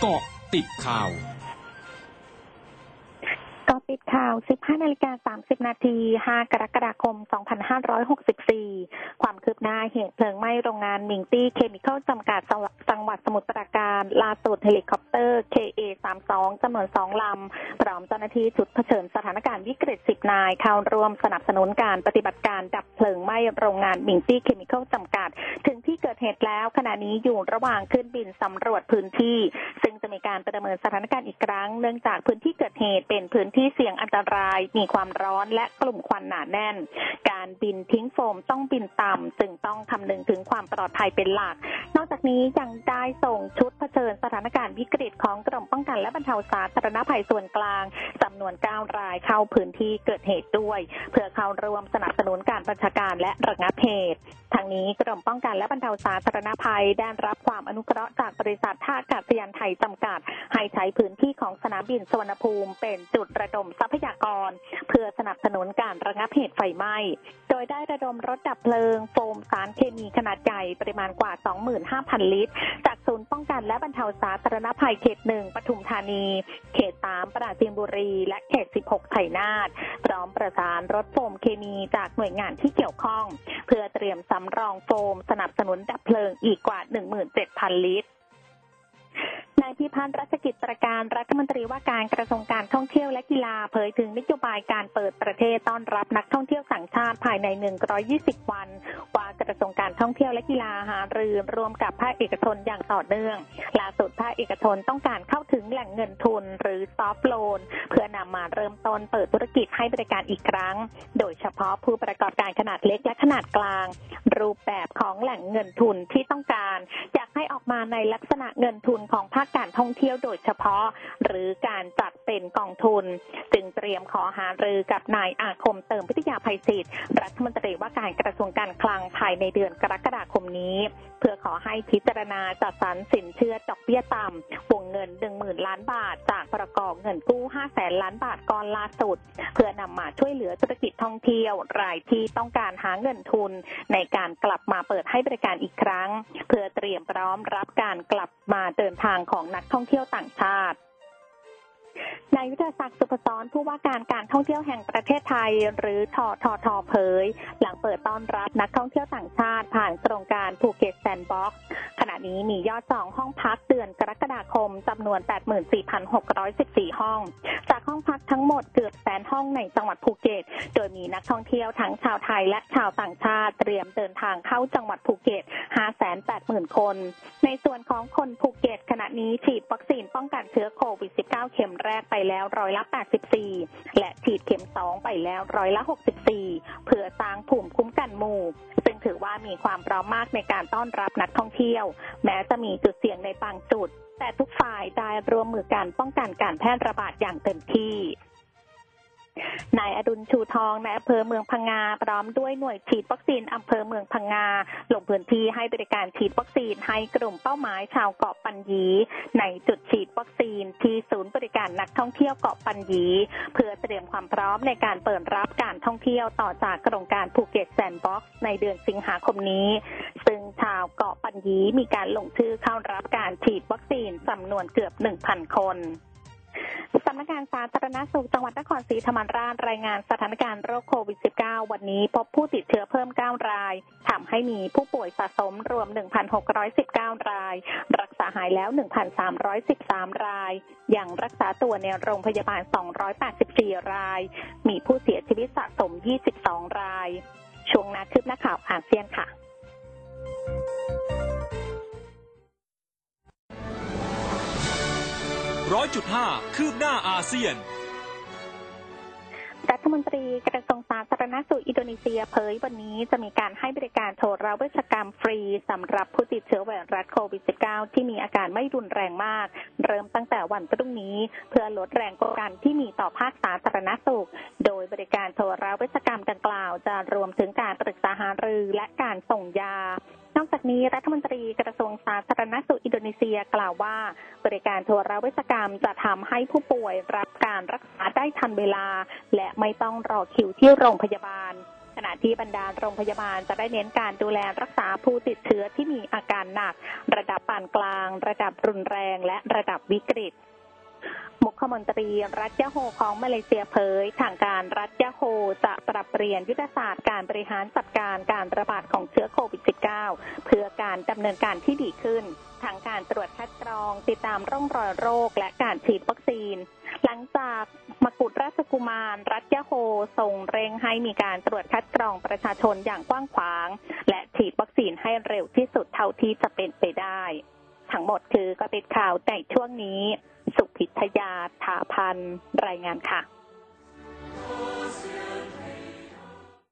เกาะติดข่าวเกาะติดข่าว 15นาฬิกา30 นาที 5 กรกฎาคม 2564 ความคืบหน้าเหตุเพลิงไหม้โรงงานหมิงตี้เคมีคอลจำกัด จังหวัดสมุทรปราการล่าสุดเฮลิคอปเตอร์ KA32 จำนวน2ลำพร้อมเจ้าหน้าที่ชุดเผชิญสถานการณ์วิกฤต 10 นาย เข้าร่วมสนับสนุนการปฏิบัติการดับเพลิงไหม้โรงงานหมิงตี้เคมีคอลจำกัด ถึงที่เกิดเหตุแล้ว ขณะนี้อยู่ระหว่างขึ้นบินสำรวจพื้นที่ ซึ่งจะมีการประเมินสถานการณ์อีกครั้ง เนื่องจากพื้นที่เกิดเหตุเป็นพื้นที่เสี่ยงอันตราย มีความร้อนและกลุ่มควันหนาแน่น การบินทิ้งโฟมต้องบินต่ำจึงต้องคำนึงถึงความปลอดภัยเป็นหลัก นอกจากนี้ยังได้ส่งชุดเผชิญสถานการณ์วิกฤตของกรมป้องกันและบรรเทาสาธารณภัยส่วนกลางจำนวน 9 รายเข้าพื้นที่เกิดเหตุด้วย เพื่อเข้าร่วมสนับสนุนการบัญชาการและระงับเหตุทางนี้กรมป้องกันและบรรเทาสาธารณภัยได้รับความอนุเคราะห์จากบริษัทท่าอากาศยานไทยจำกัด ให้ใช้พื้นที่ของสนามบินสวนภูมิ เป็นจุดระดมทรัพยากร เพื่อสนับสนุนการระงับเหตุไฟไหม้ โดยได้ระดมรถดับเพลิง โฟมสารเคมีขนาดใหญ่ปริมาณกว่า5,000 ลิตร จากศูนย์ป้องกันและบรรเทาสาธารณภัยเขตหนึ่งปทุมธานี เขตสามปราจีนบุรี และเขต 16ไถนาทพร้อมประสานรถโฟมเคมีจากหน่วยงานที่เกี่ยวข้อง เพื่อเตรียมสำรองโฟม สนับสนุนดับเพลิงอีกกว่า 17,000 ลิตร นายพิพัฒน์รัชกิจประการรัฐมนตรีว่าการกระทรวงการท่องเที่ยวและกีฬาเผยถึงนโยบายการเปิดประเทศต้อนรับนักท่องเที่ยวต่างชาติภายใน 120 วันว่ากระทรวงการท่องเที่ยวและกีฬาหารือรวมกับภาคเอกชนอย่างต่อเนื่องล่าสุดภาคเอกชนต้องการเข้าถึงแหล่งเงินทุนหรือซอฟท์โลน เพื่อนำมาเริ่มต้นเปิดธุรกิจให้บริการอีกครั้ง โดยเฉพาะผู้ประกอบการขนาดเล็กและขนาดกลาง รูปแบบของแหล่งเงินทุนที่ต้องการอยากให้ออกมาในลักษณะเงินทุนของภาคการท่องเที่ยวโดยเฉพาะ หรือการจัดเป็นกองทุน จึงเตรียมขอหารือกับนายอาคมเติมพิทยาภัยศิษย์รัฐมนตรีว่าการกระทรวงการคลังภายในเดือนกรกฎาคมนี้ เพื่อขอให้พิจารณาจัดสรรสินเชื่อดอกเบี้ยต่ำวงเงิน 1 0,000 ล้านบาท จากประกอบเงินกู้ 5 แสนล้านบาทก้อนล่าสุด เพื่อนำมาช่วยเหลือธุรกิจท่องเที่ยว รายที่ต้องการหาเงินทุน ในการกลับมาเปิดให้บริการอีกครั้ง เพื่อเตรียมพร้อมรับการกลับมาเดินทางของของนักท่องเที่ยวต่างชาติ นายวิทยาศักดิ์สุพศรผู้ว่าการการท่องเที่ยวแห่งประเทศไทย หรือทอทอทอเผย หลังเปิดต้อนรับนักท่องเที่ยวต่างชาติผ่านโครงการภูเก็ตแซนด์บ็อกซ์ขณะนี้มียอดจองห้องพักเดือนกรกฎาคมจำนวน 84,614 ห้อง จากห้องพักทั้งหมดเกือบแสนห้องในจังหวัดภูเก็ต โดยมีนักท่องเที่ยวทั้งชาวไทยและชาวต่างชาติเตรียมเดินทางเข้าจังหวัดภูเก็ต 580,000 คน ในส่วนของคนภูเก็ต ขณะนี้ฉีดวัคซีนป้องกันเชื้อโควิด -19 เข็มแรกไปแล้วร้อยละ 84 และฉีดเข็ม 2 ไปแล้วร้อยละ 64 เพื่อสร้างภูมิคุ้มกันหมู่ ซึ่งถือว่ามีความพร้อมมากในการต้อนรับนักท่องเที่ยว แม้จะมีจุดเสี่ยงในบางจุด แต่ทุกฝ่ายได้รวมมือกันป้องกันการแพร่ระบาดอย่างเต็มที่ นายอดุลชูทองในอำเภอเมืองพังงาพร้อมด้วยหน่วยฉีดวัคซีนอำเภอเมืองพังงาลงพื้นที่ให้บริการฉีดวัคซีนให้กลุ่มเป้าหมายชาวเกาะปัญญีในจุดฉีดวัคซีนที่ศูนย์บริการนักท่องเที่ยวเกาะปัญญีเพื่อเตรียมความพร้อมในการเปิดรับการท่องเที่ยวต่อจากโครงการภูเก็ตแซนด์บ็อกซ์ในเดือนสิงหาคมนี้ ซึ่งชาวเกาะปัญญีมีการลงชื่อเข้ารับการฉีดวัคซีนจำนวนเกือบ 1,000 คน สำนักงานสาธารณสุขจังหวัดนครศรีธรรมราชรายงานสถานการณ์โรคโควิด -19 วันนี้พบผู้ติดเชื้อเพิ่ม 9 รายทำให้มีผู้ป่วยสะสมรวม 1,619 ราย รักษาหายแล้ว 1,313 ราย ยังรักษาตัวในโรงพยาบาล 284 ราย มีผู้เสียชีวิตสะสม 22 ราย ช่วงนาคืบหน้าข่าวอาเซียนค่ะ ร้อยจุดห้าคืบหน้าอาเซียน ฐมนตรีกระทรวงสาธารณสุขอินโดนีเซียเผยวันนี้จะมีการให้บริการโทรเวชกรรมฟรีสำหรับผู้ติดเชื้อไวรัสโควิด -19 ที่มีอาการไม่รุนแรงมาก เริ่มตั้งแต่วันพรุ่งนี้ เพื่อลดแรงกดดันที่มีต่อภาคสาธารณสุข โดยบริการโทรเวชกรรมดังกล่าว จะรวมถึงการปรึกษาหารือและการส่งยานอกจากนี้รัฐมนตรีกระทรวงสาธารณสุขอินโดนีเซียกล่าวว่า บริการโทรเวชกรรมจะทำให้ผู้ป่วยรับการรักษาได้ทันเวลา และไม่ต้องรอคิวที่โรงพยาบาล ขณะที่บรรดาโรงพยาบาลจะได้เน้นการดูแลรักษาผู้ติดเชื้อที่มีอาการหนัก ระดับปานกลาง ระดับรุนแรง และระดับวิกฤต มุขมนตรีรัฐยะโฮของมาเลเซียเผย ทางการรัฐยะโฮจะปรับเปลี่ยนยุทธศาสตร์การบริหารจัดการการระบาดของเชื้อโควิด -19 เพื่อการดำเนินการที่ดีขึ้นทางการตรวจคัดกรอง ติดตามร่องรอยโรคและการฉีดวัคซีน หลังจากมกุฎราชกุมารรัฐยะโฮส่งเร่งให้มีการตรวจคัดกรองประชาชนอย่างกว้างขวาง และฉีดวัคซีนให้เร็วที่สุดเท่าที่จะเป็นไปได้ ทั้งหมดคือกระติดข่าวในช่วงนี้ สุพิทยาถาพันรายงานค่ะ